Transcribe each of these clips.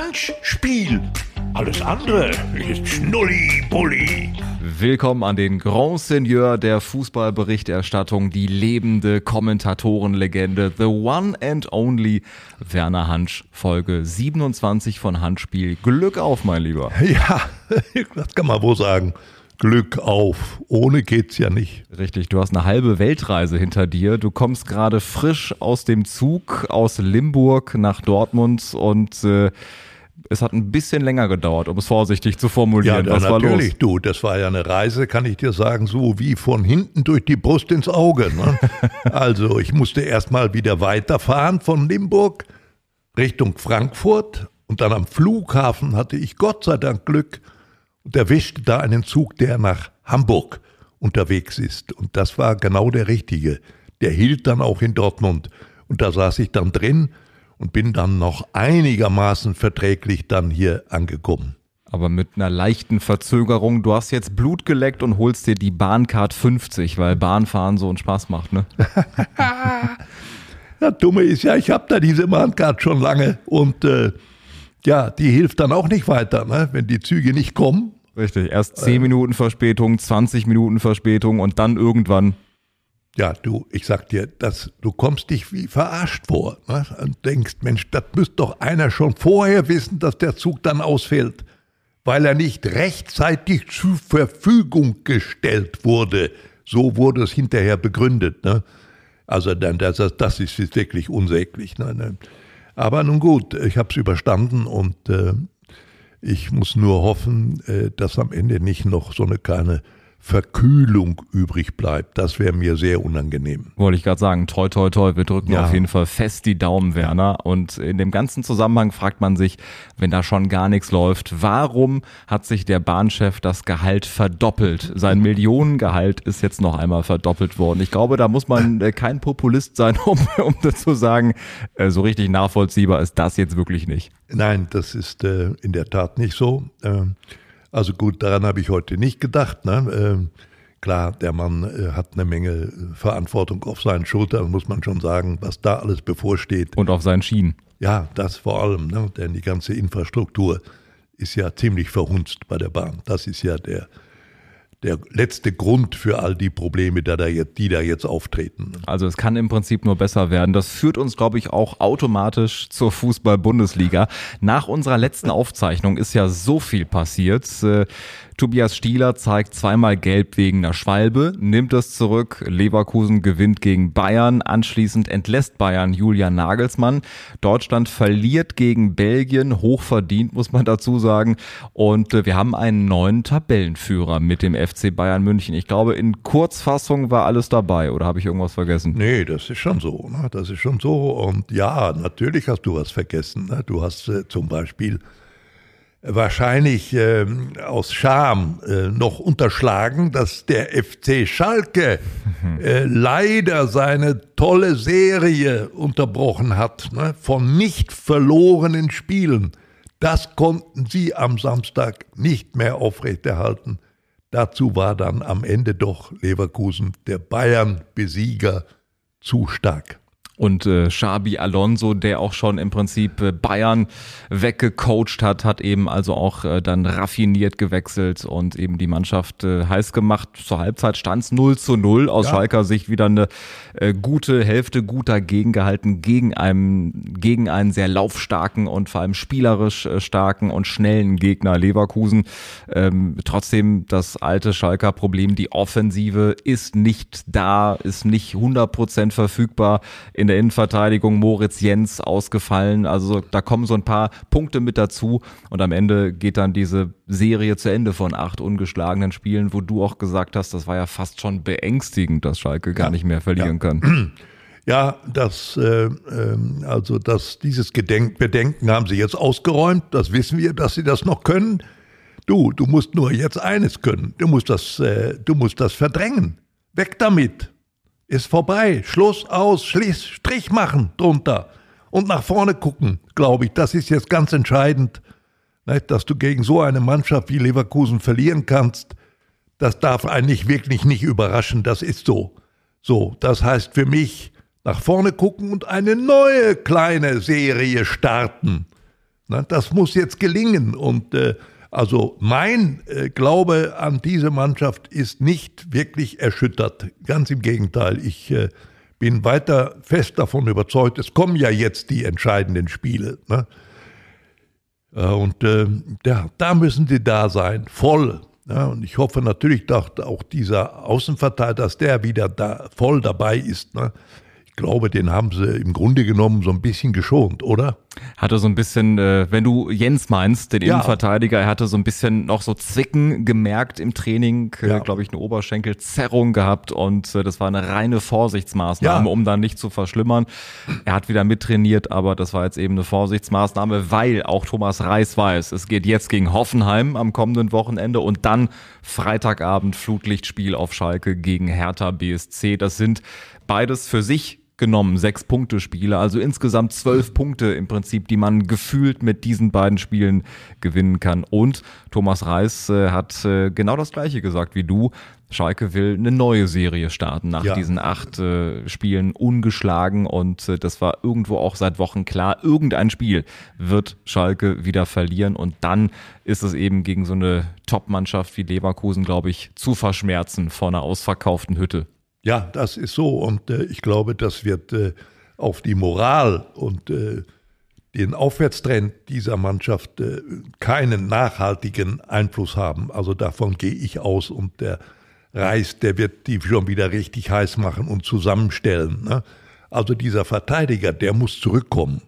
Handspiel. Alles andere ist Schnulli-Bulli. Willkommen an den Grand Seigneur der Fußballberichterstattung, die lebende Kommentatorenlegende, the one and only Werner Hansch, Folge 27 von Handspiel. Glück auf, mein Lieber. Ja, das kann man wohl sagen. Glück auf. Ohne geht's ja nicht. Richtig, du hast eine halbe Weltreise hinter dir. Du kommst gerade frisch aus dem Zug aus Limburg nach Dortmund und äh, es hat ein bisschen länger gedauert, um es vorsichtig zu formulieren. Ja, Was war natürlich, los? du. Das war ja eine Reise, kann ich dir sagen, so wie von hinten durch die Brust ins Auge. Ne? also, ich musste erstmal wieder weiterfahren von Limburg Richtung Frankfurt und dann am Flughafen hatte ich Gott sei Dank Glück und erwischte da einen Zug, der nach Hamburg unterwegs ist. Und das war genau der richtige. Der hielt dann auch in Dortmund. Und da saß ich dann drin und bin dann noch einigermaßen verträglich dann hier angekommen. Aber mit einer leichten Verzögerung. Du hast jetzt Blut geleckt und holst dir die Bahncard 50, weil Bahnfahren so einen Spaß macht, ne? Das Dumme ist ja, ich habe da diese Bahncard schon lange und äh, ja, die hilft dann auch nicht weiter, ne? wenn die Züge nicht kommen. Richtig, erst 10 Minuten Verspätung, 20 Minuten Verspätung und dann irgendwann. Ja, du, ich sag dir, das, du kommst dich wie verarscht vor ne? und denkst, Mensch, das müsste doch einer schon vorher wissen, dass der Zug dann ausfällt, weil er nicht rechtzeitig zur Verfügung gestellt wurde. So wurde es hinterher begründet. Ne? Also dann, das, das ist wirklich unsäglich. Ne? Ne? Aber nun gut, ich habe es überstanden und äh, ich muss nur hoffen, äh, dass am Ende nicht noch so eine kleine Verkühlung übrig bleibt. Das wäre mir sehr unangenehm. Wollte ich gerade sagen, toi, toi, toi, wir drücken Ja. auf jeden Fall fest die Daumen, Werner. Und in dem ganzen Zusammenhang fragt man sich, wenn da schon gar nichts läuft, warum hat sich der Bahnchef das Gehalt verdoppelt? Sein Millionengehalt ist jetzt noch einmal verdoppelt worden. Ich glaube, da muss man äh, kein Populist sein, um, um zu sagen, äh, so richtig nachvollziehbar ist das jetzt wirklich nicht. Nein, das ist äh, in der Tat nicht so. Also gut, daran habe ich heute nicht gedacht. Ne? Ähm, klar, der Mann äh, hat eine Menge äh, Verantwortung auf seinen Schultern, muss man schon sagen, was da alles bevorsteht. Und auf seinen Schienen. Ja, das vor allem, ne? denn die ganze Infrastruktur ist ja ziemlich verhunzt bei der Bahn. Das ist ja der, der letzte Grund für all die Probleme, die da jetzt, die da jetzt auftreten. Also es kann im Prinzip nur besser werden. Das führt uns, glaube ich, auch automatisch zur Fußball-Bundesliga. Nach unserer letzten Aufzeichnung ist ja so viel passiert. Tobias Stieler zeigt zweimal gelb wegen einer Schwalbe, nimmt es zurück. Leverkusen gewinnt gegen Bayern. Anschließend entlässt Bayern Julian Nagelsmann. Deutschland verliert gegen Belgien. Hochverdient, muss man dazu sagen. Und äh, wir haben einen neuen Tabellenführer mit dem FC Bayern München. Ich glaube, in Kurzfassung war alles dabei. Oder habe ich irgendwas vergessen? Nee, das ist schon so. Ne? Das ist schon so. Und ja, natürlich hast du was vergessen. Ne? Du hast äh, zum Beispiel wahrscheinlich ähm, aus Scham äh, noch unterschlagen, dass der FC Schalke äh, leider seine tolle Serie unterbrochen hat ne? von nicht verlorenen Spielen. Das konnten sie am Samstag nicht mehr aufrechterhalten. Dazu war dann am Ende doch Leverkusen, der Bayern-Besieger, zu stark. Und äh, Xabi Alonso, der auch schon im Prinzip äh, Bayern weggecoacht hat, hat eben also auch äh, dann raffiniert gewechselt und eben die Mannschaft äh, heiß gemacht. Zur Halbzeit stand es 0 zu 0. Aus Ja. Schalker Sicht wieder eine äh, gute Hälfte gut dagegen gehalten gegen einen, gegen einen sehr laufstarken und vor allem spielerisch äh, starken und schnellen Gegner Leverkusen. Ähm, trotzdem das alte Schalker Problem, die Offensive ist nicht da, ist nicht 100% verfügbar. In der Innenverteidigung Moritz Jens ausgefallen. Also da kommen so ein paar Punkte mit dazu und am Ende geht dann diese Serie zu Ende von acht ungeschlagenen Spielen, wo du auch gesagt hast, das war ja fast schon beängstigend, dass Schalke gar nicht mehr verlieren kann. Ja, das, äh, ähm, also das, dieses Gedenk Bedenken haben sie jetzt ausgeräumt. Das wissen wir, dass sie das noch können. Du, du musst nur jetzt eines können. Du musst das, äh, du musst das verdrängen. Weg damit. Ist vorbei. Schluss aus. Schließ, Strich machen drunter. Und nach vorne gucken, glaube ich. Das ist jetzt ganz entscheidend, dass du gegen so eine Mannschaft wie Leverkusen verlieren kannst. Das darf eigentlich wirklich nicht überraschen. Das ist so. So, das heißt für mich nach vorne gucken und eine neue kleine Serie starten. Das muss jetzt gelingen. Und äh, also mein äh, Glaube an diese Mannschaft ist nicht wirklich erschüttert. Ganz im Gegenteil. Ich äh, bin weiter fest davon überzeugt, es kommen ja jetzt die entscheidenden Spiele. Ne? Äh, und äh, ja, da müssen sie da sein, voll. Ja, und ich hoffe natürlich, dass auch dieser Außenverteidiger, dass der wieder da voll dabei ist. Ne? Glaube, den haben sie im Grunde genommen so ein bisschen geschont, oder? Hatte so ein bisschen, äh, wenn du Jens meinst, den ja. Innenverteidiger, er hatte so ein bisschen noch so Zwicken gemerkt im Training, äh, ja. glaube ich, eine Oberschenkelzerrung gehabt und äh, das war eine reine Vorsichtsmaßnahme, ja. um dann nicht zu verschlimmern. Er hat wieder mittrainiert, aber das war jetzt eben eine Vorsichtsmaßnahme, weil auch Thomas Reis weiß, es geht jetzt gegen Hoffenheim am kommenden Wochenende und dann Freitagabend Flutlichtspiel auf Schalke gegen Hertha BSC. Das sind beides für sich genommen, sechs Punkte Spiele, also insgesamt zwölf Punkte im Prinzip, die man gefühlt mit diesen beiden Spielen gewinnen kann. Und Thomas Reis äh, hat äh, genau das gleiche gesagt wie du. Schalke will eine neue Serie starten nach ja. diesen acht äh, Spielen ungeschlagen und äh, das war irgendwo auch seit Wochen klar, irgendein Spiel wird Schalke wieder verlieren und dann ist es eben gegen so eine Top-Mannschaft wie Leverkusen, glaube ich, zu verschmerzen vor einer ausverkauften Hütte. Ja, das ist so. Und äh, ich glaube, das wird äh, auf die Moral und äh, den Aufwärtstrend dieser Mannschaft äh, keinen nachhaltigen Einfluss haben. Also davon gehe ich aus. Und der Reis, der wird die schon wieder richtig heiß machen und zusammenstellen. Ne? Also dieser Verteidiger, der muss zurückkommen.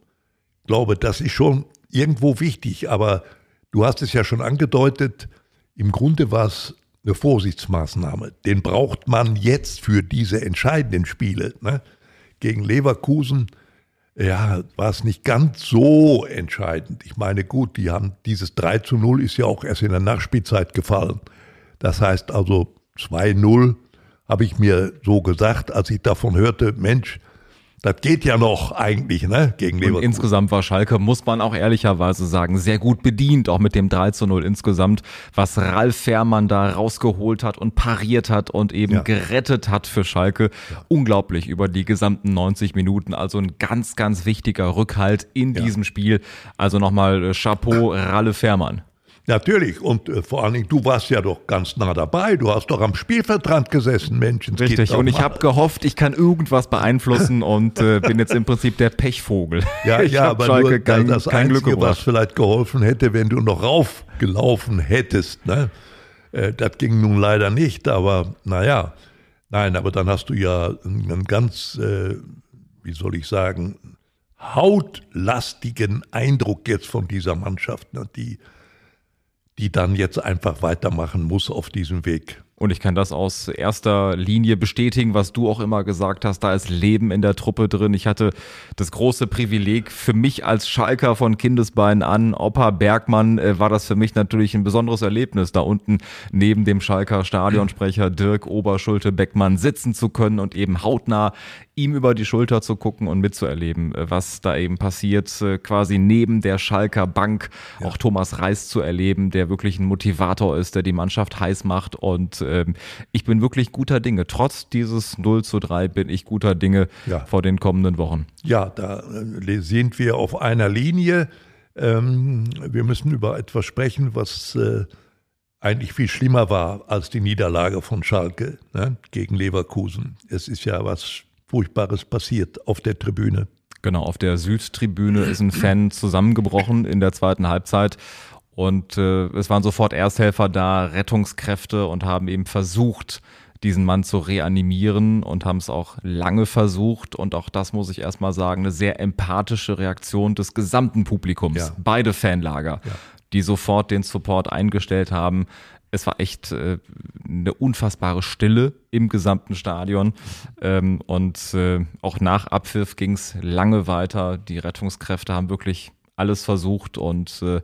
Ich glaube, das ist schon irgendwo wichtig. Aber du hast es ja schon angedeutet, im Grunde war es eine Vorsichtsmaßnahme. Den braucht man jetzt für diese entscheidenden Spiele. Ne? Gegen Leverkusen, ja, war es nicht ganz so entscheidend. Ich meine, gut, die haben dieses 3 zu 0 ist ja auch erst in der Nachspielzeit gefallen. Das heißt also 2-0 habe ich mir so gesagt, als ich davon hörte, Mensch, das geht ja noch eigentlich, ne, gegen Leverkusen. Und insgesamt war Schalke, muss man auch ehrlicherweise sagen, sehr gut bedient, auch mit dem 3 zu 0 insgesamt, was Ralf Fährmann da rausgeholt hat und pariert hat und eben ja. gerettet hat für Schalke. Ja. Unglaublich über die gesamten 90 Minuten. Also ein ganz, ganz wichtiger Rückhalt in ja. diesem Spiel. Also nochmal äh, Chapeau, Ralle Fährmann. Natürlich, und äh, vor allen Dingen, du warst ja doch ganz nah dabei. Du hast doch am Spielfeldrand gesessen, Menschen. Richtig, und ich habe gehofft, ich kann irgendwas beeinflussen und äh, bin jetzt im Prinzip der Pechvogel. Ja, ich ja, aber Schalke nur kein, das kein Einzige, Glück was vielleicht geholfen hätte, wenn du noch raufgelaufen hättest. Ne? Äh, das ging nun leider nicht, aber naja. Nein, aber dann hast du ja einen ganz, äh, wie soll ich sagen, hautlastigen Eindruck jetzt von dieser Mannschaft, ne? die die dann jetzt einfach weitermachen muss auf diesem Weg. Und ich kann das aus erster Linie bestätigen, was du auch immer gesagt hast. Da ist Leben in der Truppe drin. Ich hatte das große Privileg, für mich als Schalker von Kindesbeinen an, Opa Bergmann, äh, war das für mich natürlich ein besonderes Erlebnis, da unten neben dem Schalker Stadionsprecher Dirk Oberschulte Beckmann sitzen zu können und eben hautnah ihm über die Schulter zu gucken und mitzuerleben, äh, was da eben passiert, äh, quasi neben der Schalker Bank ja. auch Thomas Reis zu erleben, der wirklich ein Motivator ist, der die Mannschaft heiß macht und ähm, ich bin wirklich guter Dinge. Trotz dieses 0 zu 3 bin ich guter Dinge ja. vor den kommenden Wochen. Ja, da äh, sind wir auf einer Linie. Ähm, wir müssen über etwas sprechen, was äh, eigentlich viel schlimmer war als die Niederlage von Schalke ne, gegen Leverkusen. Es ist ja was Furchtbares passiert auf der Tribüne. Genau, auf der Südtribüne ist ein Fan zusammengebrochen in der zweiten Halbzeit und äh, es waren sofort Ersthelfer da, Rettungskräfte und haben eben versucht, diesen Mann zu reanimieren und haben es auch lange versucht. Und auch das muss ich erstmal sagen, eine sehr empathische Reaktion des gesamten Publikums, ja. beide Fanlager, ja. die sofort den Support eingestellt haben. Es war echt äh, eine unfassbare Stille im gesamten Stadion. Ähm, und äh, auch nach Abpfiff ging es lange weiter. Die Rettungskräfte haben wirklich alles versucht und äh,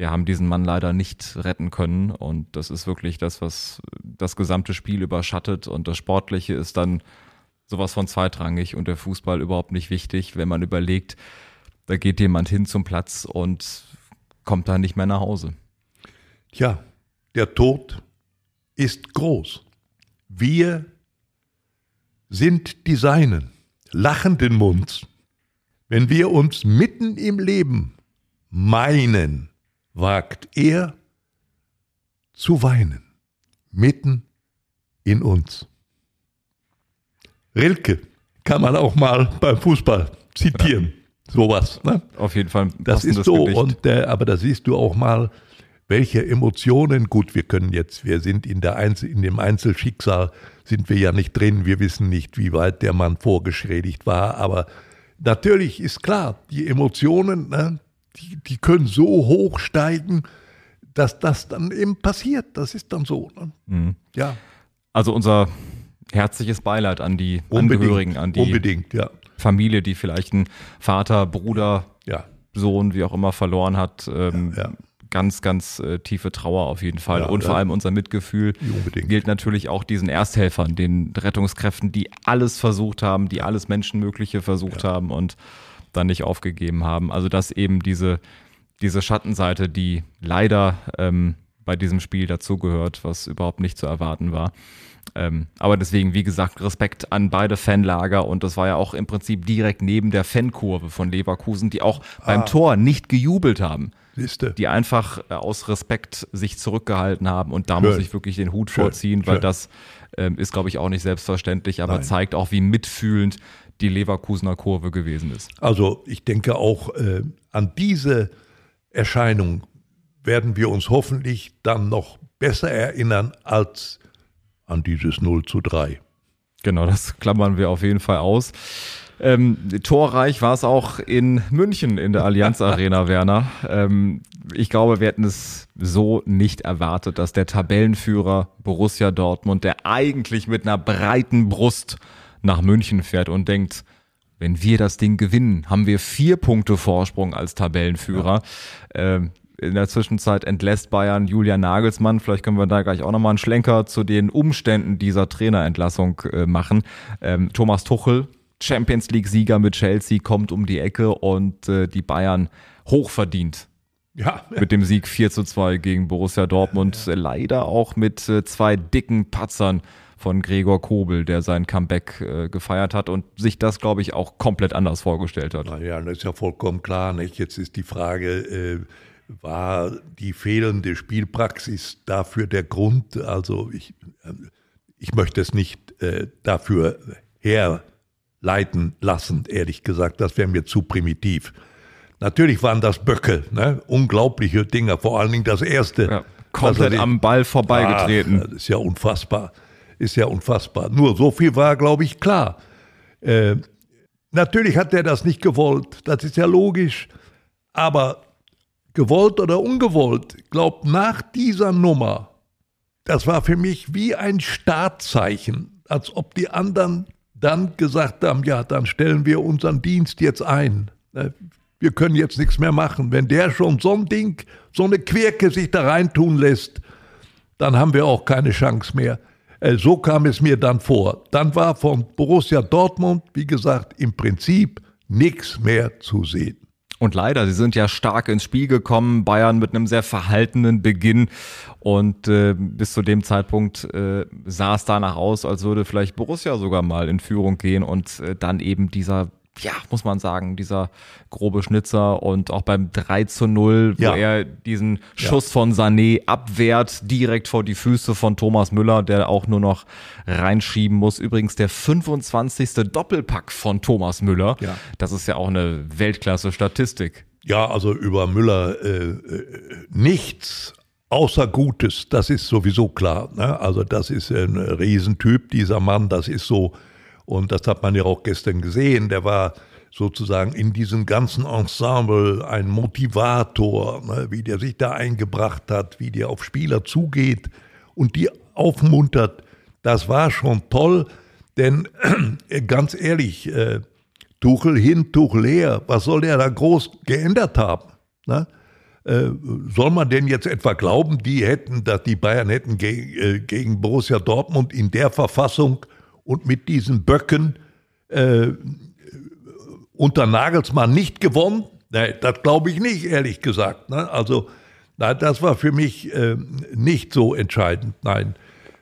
wir haben diesen Mann leider nicht retten können. Und das ist wirklich das, was das gesamte Spiel überschattet. Und das Sportliche ist dann sowas von zweitrangig und der Fußball überhaupt nicht wichtig, wenn man überlegt, da geht jemand hin zum Platz und kommt da nicht mehr nach Hause. Tja, der Tod ist groß. Wir sind die Seinen, lachenden Munds. Wenn wir uns mitten im Leben meinen, wagt er zu weinen, mitten in uns. Rilke kann man auch mal beim Fußball zitieren. Ja. Sowas. Ne? Auf jeden Fall. Das ist so. Und, äh, aber da siehst du auch mal, welche Emotionen, gut, wir können jetzt, wir sind in, der Einzel, in dem Einzelschicksal, sind wir ja nicht drin, wir wissen nicht, wie weit der Mann vorgeschädigt war, aber natürlich ist klar, die Emotionen, ne, die, die können so hoch steigen, dass das dann eben passiert. Das ist dann so. Ne? Mhm. Ja. Also unser herzliches Beileid an die unbedingt, Angehörigen, an die unbedingt, ja. Familie, die vielleicht einen Vater, Bruder, ja. Sohn, wie auch immer, verloren hat. Ähm, ja, ganz, ganz äh, tiefe Trauer auf jeden Fall. Und vor allem unser Mitgefühl gilt natürlich auch diesen Ersthelfern, den Rettungskräften, die alles versucht haben, die alles Menschenmögliche versucht haben und dann nicht aufgegeben haben. Also dass eben diese, diese Schattenseite, die leider ähm, bei diesem Spiel dazugehört, was überhaupt nicht zu erwarten war. Ähm, aber deswegen, wie gesagt, Respekt an beide Fanlager und das war ja auch im Prinzip direkt neben der Fankurve von Leverkusen, die auch ah. beim Tor nicht gejubelt haben. Siehste. Die einfach äh, aus Respekt sich zurückgehalten haben und da Schön. muss ich wirklich den Hut Schön. vorziehen, weil Schön. das ähm, ist, glaube ich, auch nicht selbstverständlich, aber Nein. zeigt auch, wie mitfühlend die Leverkusener Kurve gewesen ist. Also ich denke auch äh, an diese Erscheinung werden wir uns hoffentlich dann noch besser erinnern als an dieses 0 zu 3. Genau, das klammern wir auf jeden Fall aus. Ähm, torreich war es auch in München in der Allianz Arena, Werner. Ähm, ich glaube, wir hätten es so nicht erwartet, dass der Tabellenführer Borussia Dortmund, der eigentlich mit einer breiten Brust nach München fährt und denkt, wenn wir das Ding gewinnen, haben wir vier Punkte Vorsprung als Tabellenführer. Ja. Ähm, in der Zwischenzeit entlässt Bayern Julian Nagelsmann. Vielleicht können wir da gleich auch nochmal einen Schlenker zu den Umständen dieser Trainerentlassung äh, machen. Ähm, Thomas Tuchel, Champions League-Sieger mit Chelsea, kommt um die Ecke und äh, die Bayern hochverdient. Ja. Mit dem Sieg 4 zu 2 gegen Borussia Dortmund. Ja, ja. Leider auch mit äh, zwei dicken Patzern von Gregor Kobel, der sein Comeback äh, gefeiert hat und sich das, glaube ich, auch komplett anders vorgestellt hat. Ja, das ist ja vollkommen klar. Nicht? Jetzt ist die Frage, äh, war die fehlende Spielpraxis dafür der Grund? Also ich, ich möchte es nicht äh, dafür herleiten lassen, ehrlich gesagt, das wäre mir zu primitiv. Natürlich waren das Böcke, ne? unglaubliche Dinger, vor allen Dingen das erste. Ja, komplett am Ball vorbeigetreten. Ach, das ist ja unfassbar, ist ja unfassbar. Nur so viel war, glaube ich, klar. Äh, natürlich hat er das nicht gewollt, das ist ja logisch, aber gewollt oder ungewollt, glaubt nach dieser Nummer, das war für mich wie ein Startzeichen, als ob die anderen dann gesagt haben, ja, dann stellen wir unseren Dienst jetzt ein. Wir können jetzt nichts mehr machen. Wenn der schon so ein Ding, so eine Quirke sich da reintun lässt, dann haben wir auch keine Chance mehr. Äh, so kam es mir dann vor. Dann war von Borussia Dortmund, wie gesagt, im Prinzip nichts mehr zu sehen. Und leider, sie sind ja stark ins Spiel gekommen, Bayern mit einem sehr verhaltenen Beginn. Und äh, bis zu dem Zeitpunkt äh, sah es danach aus, als würde vielleicht Borussia sogar mal in Führung gehen und äh, dann eben dieser ja, muss man sagen, dieser grobe Schnitzer und auch beim 3 zu 0, wo ja. er diesen Schuss ja. von Sané abwehrt, direkt vor die Füße von Thomas Müller, der auch nur noch reinschieben muss. Übrigens der 25. Doppelpack von Thomas Müller. Ja. Das ist ja auch eine Weltklasse-Statistik. Ja, also über Müller äh, äh nichts außer Gutes, das ist sowieso klar. Ne? Also das ist ein Riesentyp, dieser Mann, das ist so und das hat man ja auch gestern gesehen. Der war sozusagen in diesem ganzen Ensemble ein Motivator, ne, wie der sich da eingebracht hat, wie der auf Spieler zugeht und die aufmuntert. Das war schon toll, denn äh, ganz ehrlich, äh, Tuchel hin, Tuchel her, was soll der da groß geändert haben? Ne? Äh, soll man denn jetzt etwa glauben, die hätten, dass die Bayern hätten ge äh, gegen Borussia Dortmund in der Verfassung und mit diesen Böcken äh, unter Nagelsmann nicht gewonnen? Nee, das glaube ich nicht, ehrlich gesagt. Ne? Also, nein, das war für mich äh, nicht so entscheidend, nein.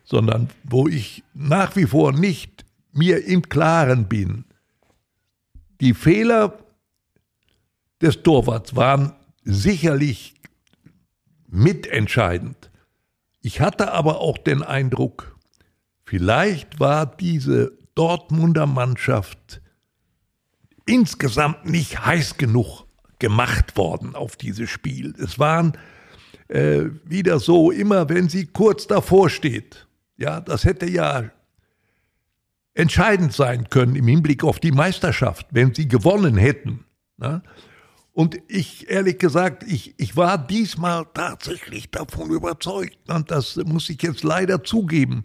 Sondern wo ich nach wie vor nicht mir im Klaren bin, die Fehler des Torwarts waren sicherlich mitentscheidend. Ich hatte aber auch den Eindruck, vielleicht war diese Dortmunder Mannschaft insgesamt nicht heiß genug gemacht worden auf dieses Spiel. Es waren äh, wieder so, immer wenn sie kurz davor steht, ja, das hätte ja entscheidend sein können im Hinblick auf die Meisterschaft, wenn sie gewonnen hätten. Ne? Und ich, ehrlich gesagt, ich, ich war diesmal tatsächlich davon überzeugt. Und das muss ich jetzt leider zugeben,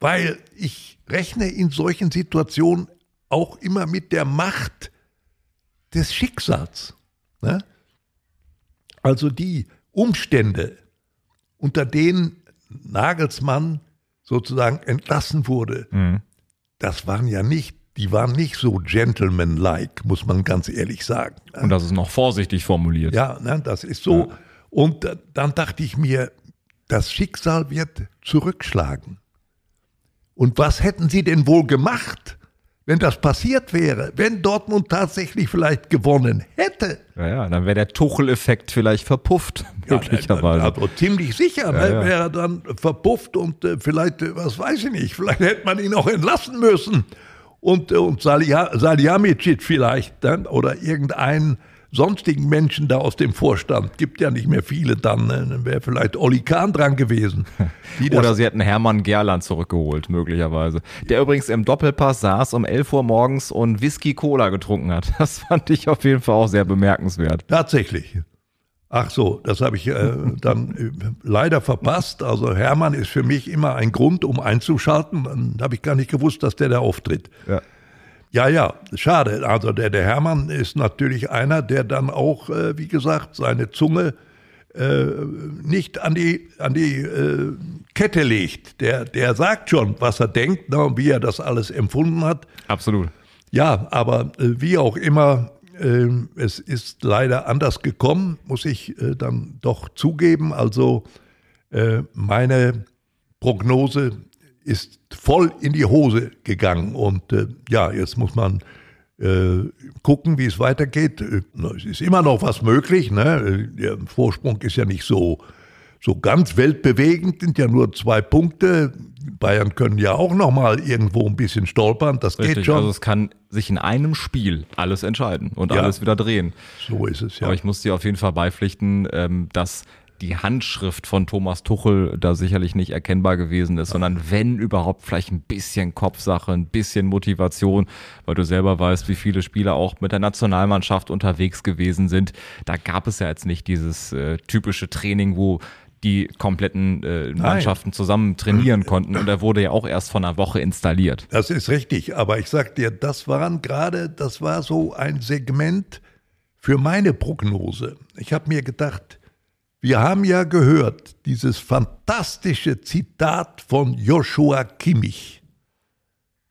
weil ich rechne in solchen Situationen auch immer mit der Macht des Schicksals. Ne? Also die Umstände, unter denen Nagelsmann sozusagen entlassen wurde, mhm. das waren ja nicht die waren nicht so gentleman-like, muss man ganz ehrlich sagen. Und das ist noch vorsichtig formuliert. Ja, ne, das ist so. Ja. Und dann dachte ich mir, das Schicksal wird zurückschlagen. Und was hätten sie denn wohl gemacht, wenn das passiert wäre, wenn Dortmund tatsächlich vielleicht gewonnen hätte? Ja, ja dann wäre der Tuchel-Effekt vielleicht verpufft, möglicherweise. Also ziemlich sicher ja, ja. wäre er dann verpufft und äh, vielleicht, äh, was weiß ich nicht, vielleicht hätte man ihn auch entlassen müssen und, und Salihamidzic vielleicht dann oder irgendeinen sonstigen Menschen da aus dem Vorstand. Gibt ja nicht mehr viele dann. Ne? Dann wäre vielleicht Olli Kahn dran gewesen. Oder sie hätten Hermann Gerland zurückgeholt, möglicherweise. Der übrigens im Doppelpass saß um 11 Uhr morgens und Whisky Cola getrunken hat. Das fand ich auf jeden Fall auch sehr bemerkenswert. Tatsächlich. Ach so, das habe ich äh, dann äh, leider verpasst. Also Hermann ist für mich immer ein Grund, um einzuschalten. Dann habe ich gar nicht gewusst, dass der da auftritt. Ja. Ja, ja, schade. Also der, der Hermann ist natürlich einer, der dann auch, äh, wie gesagt, seine Zunge äh, nicht an die, an die äh, Kette legt. Der, der sagt schon, was er denkt ne, und wie er das alles empfunden hat. Absolut. Ja, aber äh, wie auch immer, ähm, es ist leider anders gekommen, muss ich äh, dann doch zugeben. Also äh, meine Prognose ist voll in die Hose gegangen. Und äh, ja, jetzt muss man gucken, wie es weitergeht. Es ist immer noch was möglich. Ne? Der Vorsprung ist ja nicht so, so ganz weltbewegend, sind ja nur zwei Punkte. Bayern können ja auch noch mal irgendwo ein bisschen stolpern. Das Richtig, geht schon. Also es kann sich in einem Spiel alles entscheiden und ja, alles wieder drehen. So ist es ja. Aber ich muss dir auf jeden Fall beipflichten, ähm, dass die Handschrift von Thomas Tuchel da sicherlich nicht erkennbar gewesen ist, sondern wenn überhaupt vielleicht ein bisschen Kopfsache, ein bisschen Motivation, weil du selber weißt, wie viele Spieler auch mit der Nationalmannschaft unterwegs gewesen sind. Da gab es ja jetzt nicht dieses äh, typische Training, wo die kompletten äh, Mannschaften zusammen trainieren konnten. Und er wurde ja auch erst von einer Woche installiert. Das ist richtig. Aber ich sag dir, das waren gerade, das war so ein Segment für meine Prognose. Ich habe mir gedacht, wir haben ja gehört, dieses fantastische Zitat von Joshua Kimmich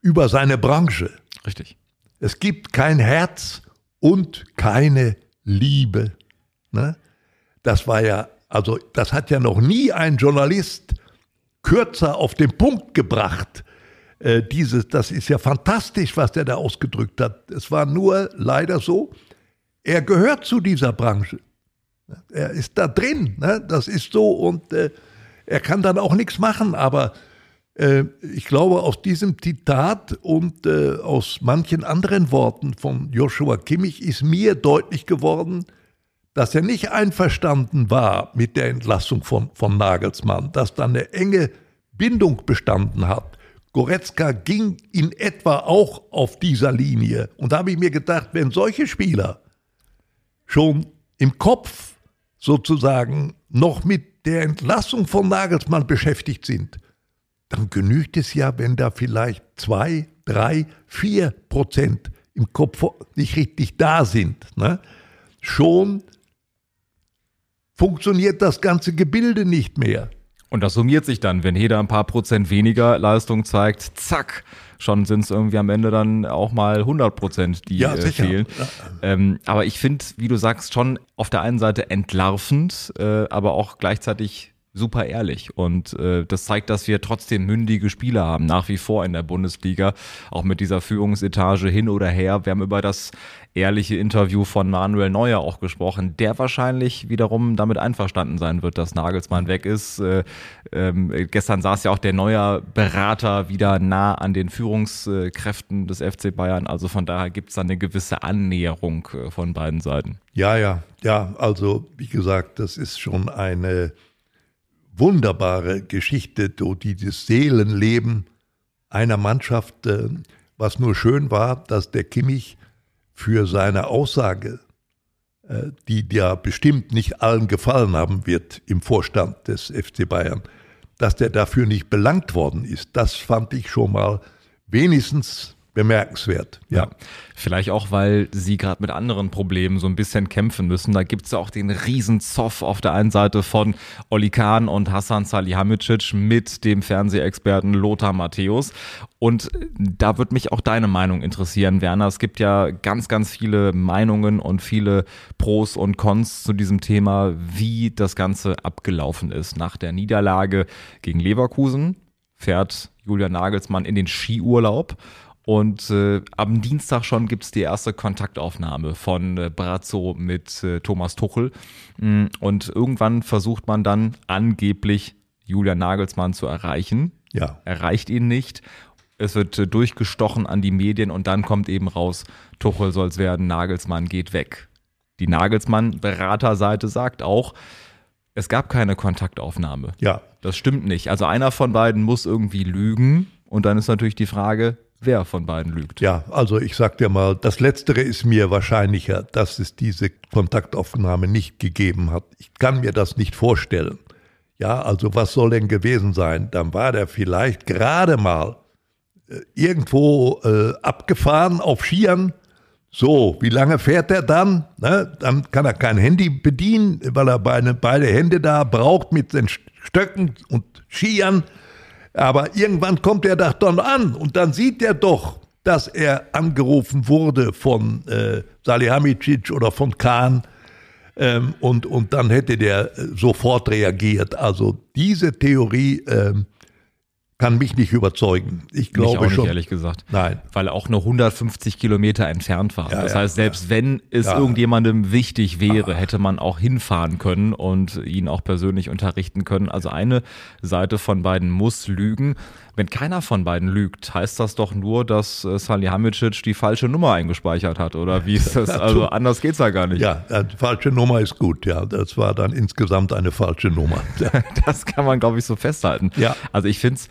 über seine Branche. Richtig. Es gibt kein Herz und keine Liebe. Ne? Das war ja also das hat ja noch nie ein Journalist kürzer auf den Punkt gebracht. Äh, dieses, das ist ja fantastisch, was der da ausgedrückt hat. Es war nur leider so, er gehört zu dieser Branche. Er ist da drin, ne? das ist so und äh, er kann dann auch nichts machen, aber äh, ich glaube, aus diesem Zitat und äh, aus manchen anderen Worten von Joshua Kimmich ist mir deutlich geworden, dass er nicht einverstanden war mit der Entlassung von, von Nagelsmann, dass da eine enge Bindung bestanden hat. Goretzka ging in etwa auch auf dieser Linie. Und da habe ich mir gedacht, wenn solche Spieler schon im Kopf sozusagen noch mit der Entlassung von Nagelsmann beschäftigt sind, dann genügt es ja, wenn da vielleicht zwei, drei, vier Prozent im Kopf nicht richtig da sind. Ne? Schon funktioniert das ganze Gebilde nicht mehr. Und das summiert sich dann, wenn jeder ein paar Prozent weniger Leistung zeigt, zack, schon sind es irgendwie am Ende dann auch mal 100 Prozent, die ja, äh, fehlen. Ähm, aber ich finde, wie du sagst, schon auf der einen Seite entlarvend, äh, aber auch gleichzeitig super ehrlich. Und äh, das zeigt, dass wir trotzdem mündige Spieler haben, nach wie vor in der Bundesliga, auch mit dieser Führungsetage hin oder her. Wir haben über das ehrliche Interview von Manuel Neuer auch gesprochen, der wahrscheinlich wiederum damit einverstanden sein wird, dass Nagelsmann weg ist. Äh, ähm, gestern saß ja auch der neue Berater wieder nah an den Führungskräften des FC Bayern. Also von daher gibt es da eine gewisse Annäherung äh, von beiden Seiten. Ja, ja, ja. Also wie gesagt, das ist schon eine wunderbare Geschichte, so dieses Seelenleben einer Mannschaft, äh, was nur schön war, dass der Kimmich für seine Aussage, äh, die ja bestimmt nicht allen gefallen haben wird im Vorstand des FC Bayern, dass der dafür nicht belangt worden ist. Das fand ich schon mal wenigstens bemerkenswert. Ja. ja. Vielleicht auch, weil sie gerade mit anderen Problemen so ein bisschen kämpfen müssen. Da gibt es ja auch den Riesenzoff auf der einen Seite von Oli Kahn und Hassan Salihamidzic mit dem Fernsehexperten Lothar Matthäus. Und da wird mich auch deine Meinung interessieren, Werner. Es gibt ja ganz, ganz viele Meinungen und viele Pros und Cons zu diesem Thema, wie das Ganze abgelaufen ist. Nach der Niederlage gegen Leverkusen fährt Julian Nagelsmann in den Skiurlaub und äh, am Dienstag schon gibt es die erste Kontaktaufnahme von äh, Brazzo mit äh, Thomas Tuchel. Mm, und irgendwann versucht man dann angeblich Julian Nagelsmann zu erreichen. Ja. Erreicht ihn nicht. Es wird äh, durchgestochen an die Medien und dann kommt eben raus, Tuchel soll es werden, Nagelsmann geht weg. Die Nagelsmann-Beraterseite sagt auch, es gab keine Kontaktaufnahme. Ja. Das stimmt nicht. Also einer von beiden muss irgendwie lügen. Und dann ist natürlich die Frage, wer von beiden lügt. Ja, also ich sag dir mal, das Letztere ist mir wahrscheinlicher, dass es diese Kontaktaufnahme nicht gegeben hat. Ich kann mir das nicht vorstellen. Ja, also was soll denn gewesen sein? Dann war der vielleicht gerade mal äh, irgendwo äh, abgefahren auf Skiern. So, wie lange fährt er dann? Ne? Dann kann er kein Handy bedienen, weil er beide, beide Hände da braucht mit den Stöcken und Skiern. Aber irgendwann kommt er doch dann an und dann sieht er doch, dass er angerufen wurde von äh, Salihamidzic oder von Kahn. Ähm, und, und dann hätte der äh, sofort reagiert. Also diese Theorie ähm, kann mich nicht überzeugen. Ich glaube mich auch nicht, schon. ehrlich gesagt. Nein. Weil er auch nur 150 Kilometer entfernt war. Ja, das ja, heißt, selbst ja. wenn es irgendjemandem wichtig wäre, hätte man auch hinfahren können und ihn auch persönlich unterrichten können. Also eine Seite von beiden muss lügen. Wenn keiner von beiden lügt, heißt das doch nur, dass äh, Salihamidzic die falsche Nummer eingespeichert hat, oder wie ist das? Also anders geht's ja gar nicht. Ja, die falsche Nummer ist gut, ja. Das war dann insgesamt eine falsche Nummer. das kann man, glaube ich, so festhalten. Ja. Also ich finde es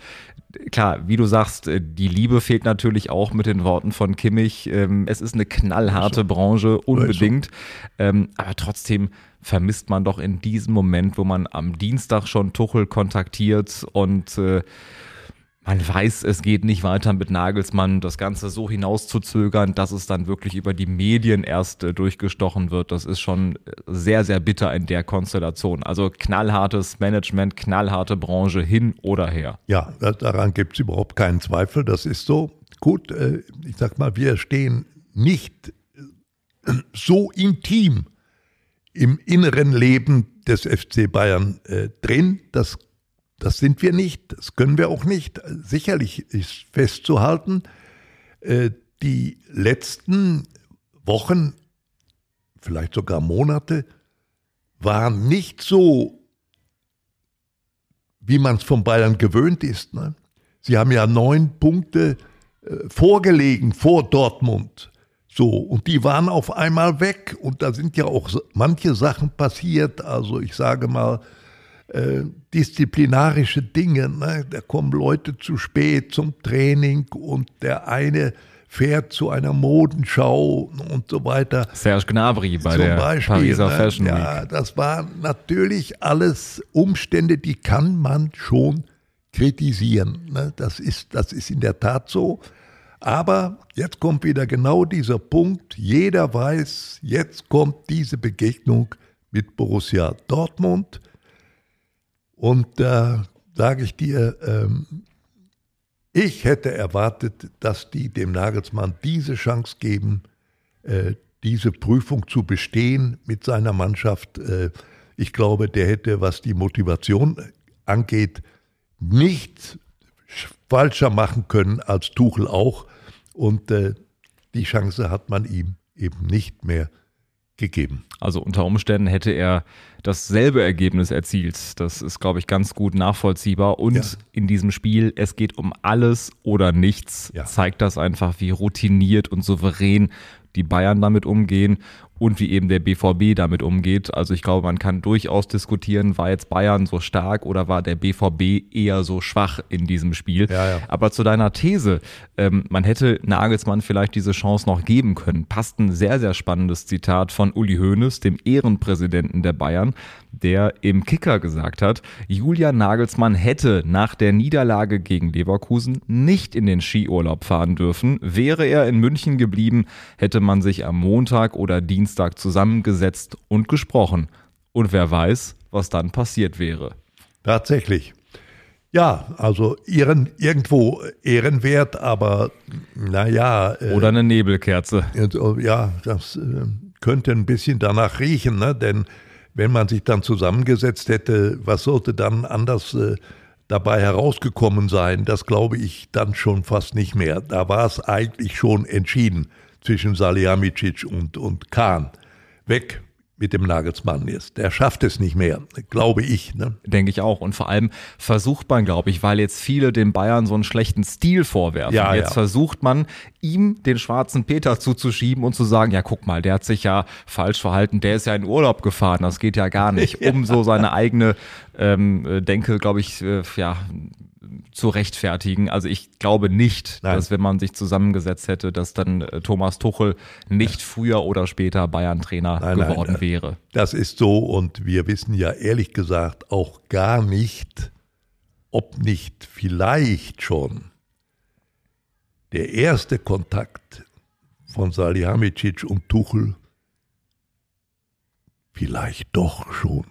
klar, wie du sagst, äh, die Liebe fehlt natürlich auch mit den Worten von Kimmich. Ähm, es ist eine knallharte Branche, unbedingt. Ähm, aber trotzdem vermisst man doch in diesem Moment, wo man am Dienstag schon Tuchel kontaktiert und äh, man weiß, es geht nicht weiter mit Nagelsmann, das Ganze so hinauszuzögern, dass es dann wirklich über die Medien erst äh, durchgestochen wird. Das ist schon äh, sehr, sehr bitter in der Konstellation. Also knallhartes Management, knallharte Branche hin oder her. Ja, daran gibt es überhaupt keinen Zweifel. Das ist so. Gut, äh, ich sag mal, wir stehen nicht so intim im inneren Leben des FC Bayern drin. Das das sind wir nicht, das können wir auch nicht. Sicherlich ist festzuhalten, äh, die letzten Wochen, vielleicht sogar Monate, waren nicht so, wie man es von Bayern gewöhnt ist. Ne? Sie haben ja neun Punkte äh, vorgelegen vor Dortmund. So, und die waren auf einmal weg. Und da sind ja auch manche Sachen passiert. Also ich sage mal, äh, disziplinarische Dinge. Ne? Da kommen Leute zu spät zum Training und der eine fährt zu einer Modenschau und so weiter. Serge Gnabry bei Zum der Beispiel, Pariser ne? Fashion Week. Ja, das waren natürlich alles Umstände, die kann man schon kritisieren. Ne? Das, ist, das ist in der Tat so. Aber jetzt kommt wieder genau dieser Punkt. Jeder weiß, jetzt kommt diese Begegnung mit Borussia Dortmund. Und da sage ich dir, ähm, ich hätte erwartet, dass die dem Nagelsmann diese Chance geben, äh, diese Prüfung zu bestehen mit seiner Mannschaft. Äh, Ich glaube, der hätte, was die Motivation angeht, nichts falscher machen können als Tuchel auch. Und äh, die Chance hat man ihm eben nicht mehr gegeben. Also unter Umständen hätte er dasselbe Ergebnis erzielt. Das ist, glaube ich, ganz gut nachvollziehbar. Und ja. in diesem Spiel, es geht um alles oder nichts, ja. zeigt das einfach, wie routiniert und souverän die Bayern damit umgehen und wie eben der BVB damit umgeht. Also ich glaube, man kann durchaus diskutieren, war jetzt Bayern so stark oder war der BVB eher so schwach in diesem Spiel. Ja, ja. Aber zu deiner These, ähm, man hätte Nagelsmann vielleicht diese Chance noch geben können, passt ein sehr, sehr spannendes Zitat von Uli Hoeneß, dem Ehrenpräsidenten der Bayern, der im Kicker gesagt hat, Julian Nagelsmann hätte nach der Niederlage gegen Leverkusen nicht in den Skiurlaub fahren dürfen. Wäre er in München geblieben, hätte man sich am Montag oder Dienstag zusammengesetzt und gesprochen. Und wer weiß, was dann passiert wäre. Tatsächlich. Ja, also ihren, irgendwo ehrenwert, aber naja. Äh, Oder eine Nebelkerze. Ja, das äh, könnte ein bisschen danach riechen, ne? denn wenn man sich dann zusammengesetzt hätte, was sollte dann anders äh, dabei herausgekommen sein? Das glaube ich dann schon fast nicht mehr. Da war es eigentlich schon entschieden zwischen Salihamidzic und, und Kahn. Weg mit dem Nagelsmann ist. Der schafft es nicht mehr, glaube ich. Ne? Denke ich auch. Und vor allem versucht man, glaube ich, weil jetzt viele den Bayern so einen schlechten Stil vorwerfen. Ja, jetzt ja. versucht man, ihm den schwarzen Peter zuzuschieben und zu sagen, ja, guck mal, der hat sich ja falsch verhalten, der ist ja in Urlaub gefahren, das geht ja gar nicht, um so seine eigene ähm, äh, Denke, glaube ich, äh, ja, zu rechtfertigen. Also ich glaube nicht, Nein. dass wenn man sich zusammengesetzt hätte, dass dann äh, Thomas Tuchel nicht früher oder später Bayern-Trainer geworden nein, wäre. Das ist so und wir wissen ja ehrlich gesagt auch gar nicht, ob nicht vielleicht schon der erste Kontakt von Salihamidzic und Tuchel vielleicht doch schon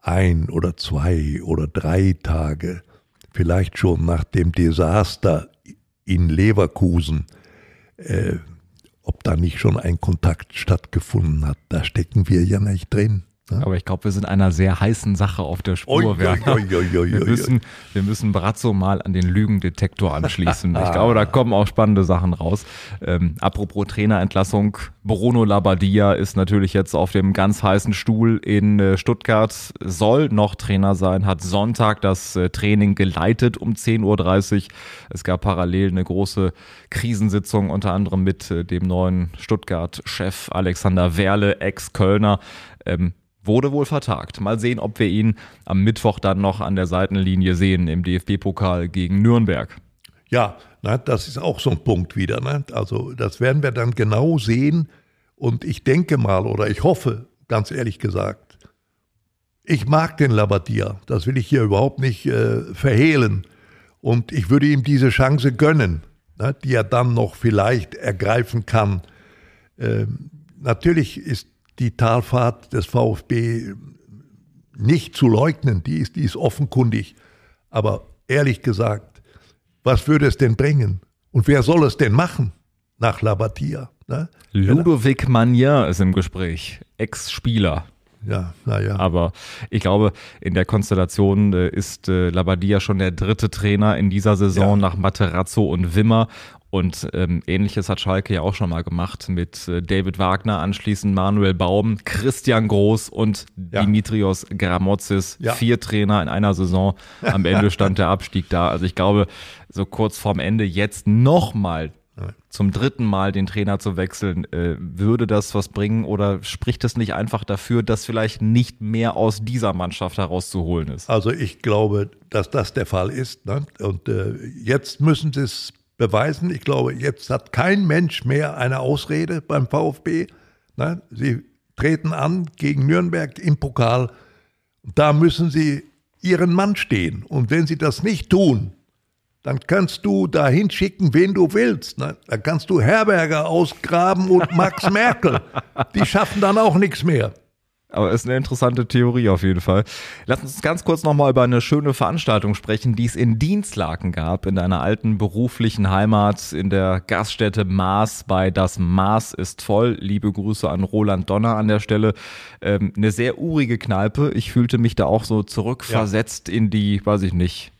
ein oder zwei oder drei Tage vielleicht schon nach dem Desaster in Leverkusen, äh, ob da nicht schon ein Kontakt stattgefunden hat. Da stecken wir ja nicht drin. Ja. Aber ich glaube, wir sind einer sehr heißen Sache auf der Spur. Oi, oi, oi, wir, müssen, wir müssen Brazzo mal an den Lügendetektor anschließen. ich glaube, da kommen auch spannende Sachen raus. Ähm, apropos Trainerentlassung, Bruno Labbadia ist natürlich jetzt auf dem ganz heißen Stuhl in äh, Stuttgart, soll noch Trainer sein, hat Sonntag das äh, Training geleitet um 10.30 Uhr. Es gab parallel eine große Krisensitzung, unter anderem mit äh, dem neuen Stuttgart-Chef Alexander Werle, Ex-Kölner. Ähm, wurde wohl vertagt. Mal sehen, ob wir ihn am Mittwoch dann noch an der Seitenlinie sehen im DFB-Pokal gegen Nürnberg. Ja, na, das ist auch so ein Punkt wieder. Ne? Also das werden wir dann genau sehen. Und ich denke mal oder ich hoffe, ganz ehrlich gesagt, ich mag den Labadia. Das will ich hier überhaupt nicht äh, verhehlen. Und ich würde ihm diese Chance gönnen, ne, die er dann noch vielleicht ergreifen kann. Ähm, natürlich ist die Talfahrt des VfB nicht zu leugnen, die ist, die ist offenkundig. Aber ehrlich gesagt, was würde es denn bringen? Und wer soll es denn machen nach Labatia? Ne? Ludovic Magnin ist im Gespräch, Ex-Spieler. Ja, naja. Aber ich glaube, in der Konstellation äh, ist äh, Labadia schon der dritte Trainer in dieser Saison ja. nach Materazzo und Wimmer. Und ähm, ähnliches hat Schalke ja auch schon mal gemacht mit äh, David Wagner, anschließend Manuel Baum, Christian Groß und ja. Dimitrios Gramotzis. Ja. Vier Trainer in einer Saison. Am Ende stand der Abstieg da. Also ich glaube, so kurz vorm Ende jetzt nochmal zum dritten Mal den Trainer zu wechseln, äh, würde das was bringen oder spricht es nicht einfach dafür, dass vielleicht nicht mehr aus dieser Mannschaft herauszuholen ist? Also ich glaube, dass das der Fall ist. Ne? Und äh, jetzt müssen sie es beweisen. Ich glaube, jetzt hat kein Mensch mehr eine Ausrede beim VfB. Ne? Sie treten an gegen Nürnberg im Pokal. Da müssen sie ihren Mann stehen. Und wenn sie das nicht tun, dann kannst du da hinschicken, wen du willst. Ne? Dann kannst du Herberger ausgraben und Max Merkel. Die schaffen dann auch nichts mehr. Aber ist eine interessante Theorie auf jeden Fall. Lass uns ganz kurz nochmal über eine schöne Veranstaltung sprechen, die es in Dienstlaken gab, in deiner alten beruflichen Heimat in der Gaststätte Maas bei Das Maas ist voll. Liebe Grüße an Roland Donner an der Stelle. Ähm, eine sehr urige Kneipe. Ich fühlte mich da auch so zurückversetzt ja. in die, weiß ich nicht,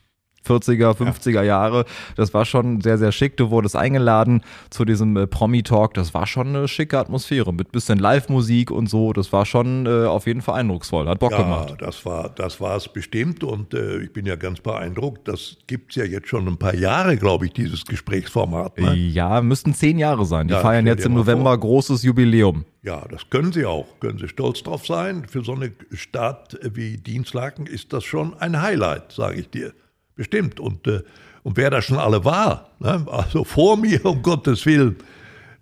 40er, 50er ja. Jahre. Das war schon sehr, sehr schick. Du wurdest eingeladen zu diesem äh, Promi-Talk. Das war schon eine schicke Atmosphäre mit bisschen Live-Musik und so. Das war schon äh, auf jeden Fall eindrucksvoll. Hat Bock ja, gemacht. Das war, das war es bestimmt und äh, ich bin ja ganz beeindruckt. Das gibt es ja jetzt schon ein paar Jahre, glaube ich, dieses Gesprächsformat. Ne? Ja, müssten zehn Jahre sein. Die ja, feiern jetzt im November vor. großes Jubiläum. Ja, das können sie auch. Können sie stolz drauf sein. Für so eine Stadt wie Dienstlaken ist das schon ein Highlight, sage ich dir. Bestimmt. Und, äh, und wer da schon alle war, ne? also vor mir, um Gottes Willen.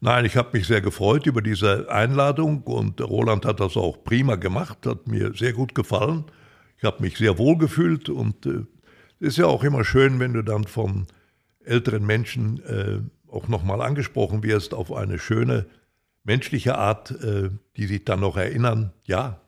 Nein, ich habe mich sehr gefreut über diese Einladung und Roland hat das auch prima gemacht, hat mir sehr gut gefallen. Ich habe mich sehr wohl gefühlt und es äh, ist ja auch immer schön, wenn du dann von älteren Menschen äh, auch nochmal angesprochen wirst auf eine schöne menschliche Art, äh, die sich dann noch erinnern, ja,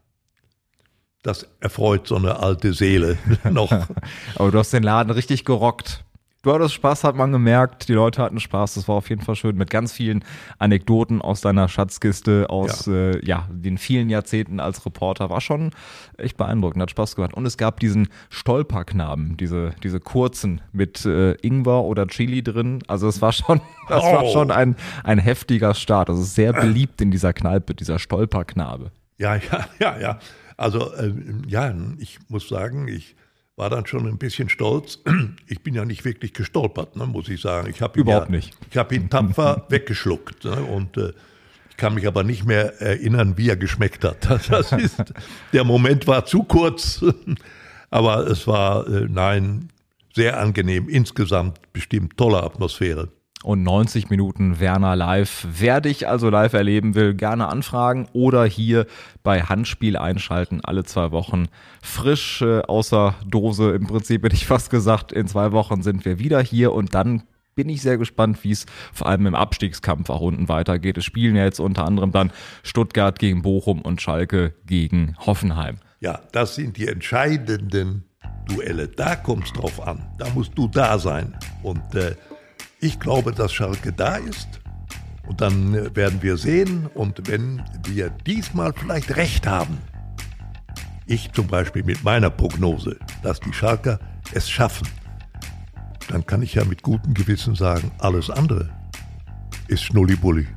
das erfreut so eine alte Seele noch. Aber du hast den Laden richtig gerockt. Du hattest Spaß, hat man gemerkt. Die Leute hatten Spaß. Das war auf jeden Fall schön mit ganz vielen Anekdoten aus deiner Schatzkiste, aus ja. Äh, ja den vielen Jahrzehnten als Reporter. War schon echt beeindruckend, hat Spaß gemacht. Und es gab diesen Stolperknaben, diese, diese kurzen mit äh, Ingwer oder Chili drin. Also es war schon, das oh. war schon ein, ein heftiger Start. Das ist sehr beliebt in dieser Kneipe, dieser Stolperknabe. Ja, ja, ja, ja. Also äh, ja, ich muss sagen, ich war dann schon ein bisschen stolz. Ich bin ja nicht wirklich gestolpert, ne, muss ich sagen. Ich Überhaupt ja, nicht. Ich habe ihn tapfer weggeschluckt. Ne, und äh, ich kann mich aber nicht mehr erinnern, wie er geschmeckt hat. Das ist, der Moment war zu kurz. Aber es war, äh, nein, sehr angenehm. Insgesamt bestimmt tolle Atmosphäre und 90 Minuten Werner live. Wer dich also live erleben will, gerne anfragen oder hier bei Handspiel einschalten, alle zwei Wochen. Frisch äh, außer Dose, im Prinzip hätte ich fast gesagt, in zwei Wochen sind wir wieder hier und dann bin ich sehr gespannt, wie es vor allem im Abstiegskampf auch unten weitergeht. Es spielen ja jetzt unter anderem dann Stuttgart gegen Bochum und Schalke gegen Hoffenheim. Ja, das sind die entscheidenden Duelle. Da kommt es drauf an. Da musst du da sein. Und äh, ich glaube, dass Schalke da ist. Und dann äh, werden wir sehen. Und wenn wir diesmal vielleicht recht haben, ich zum Beispiel mit meiner Prognose, dass die Schalker es schaffen, dann kann ich ja mit gutem Gewissen sagen, alles andere ist Schnullibulli.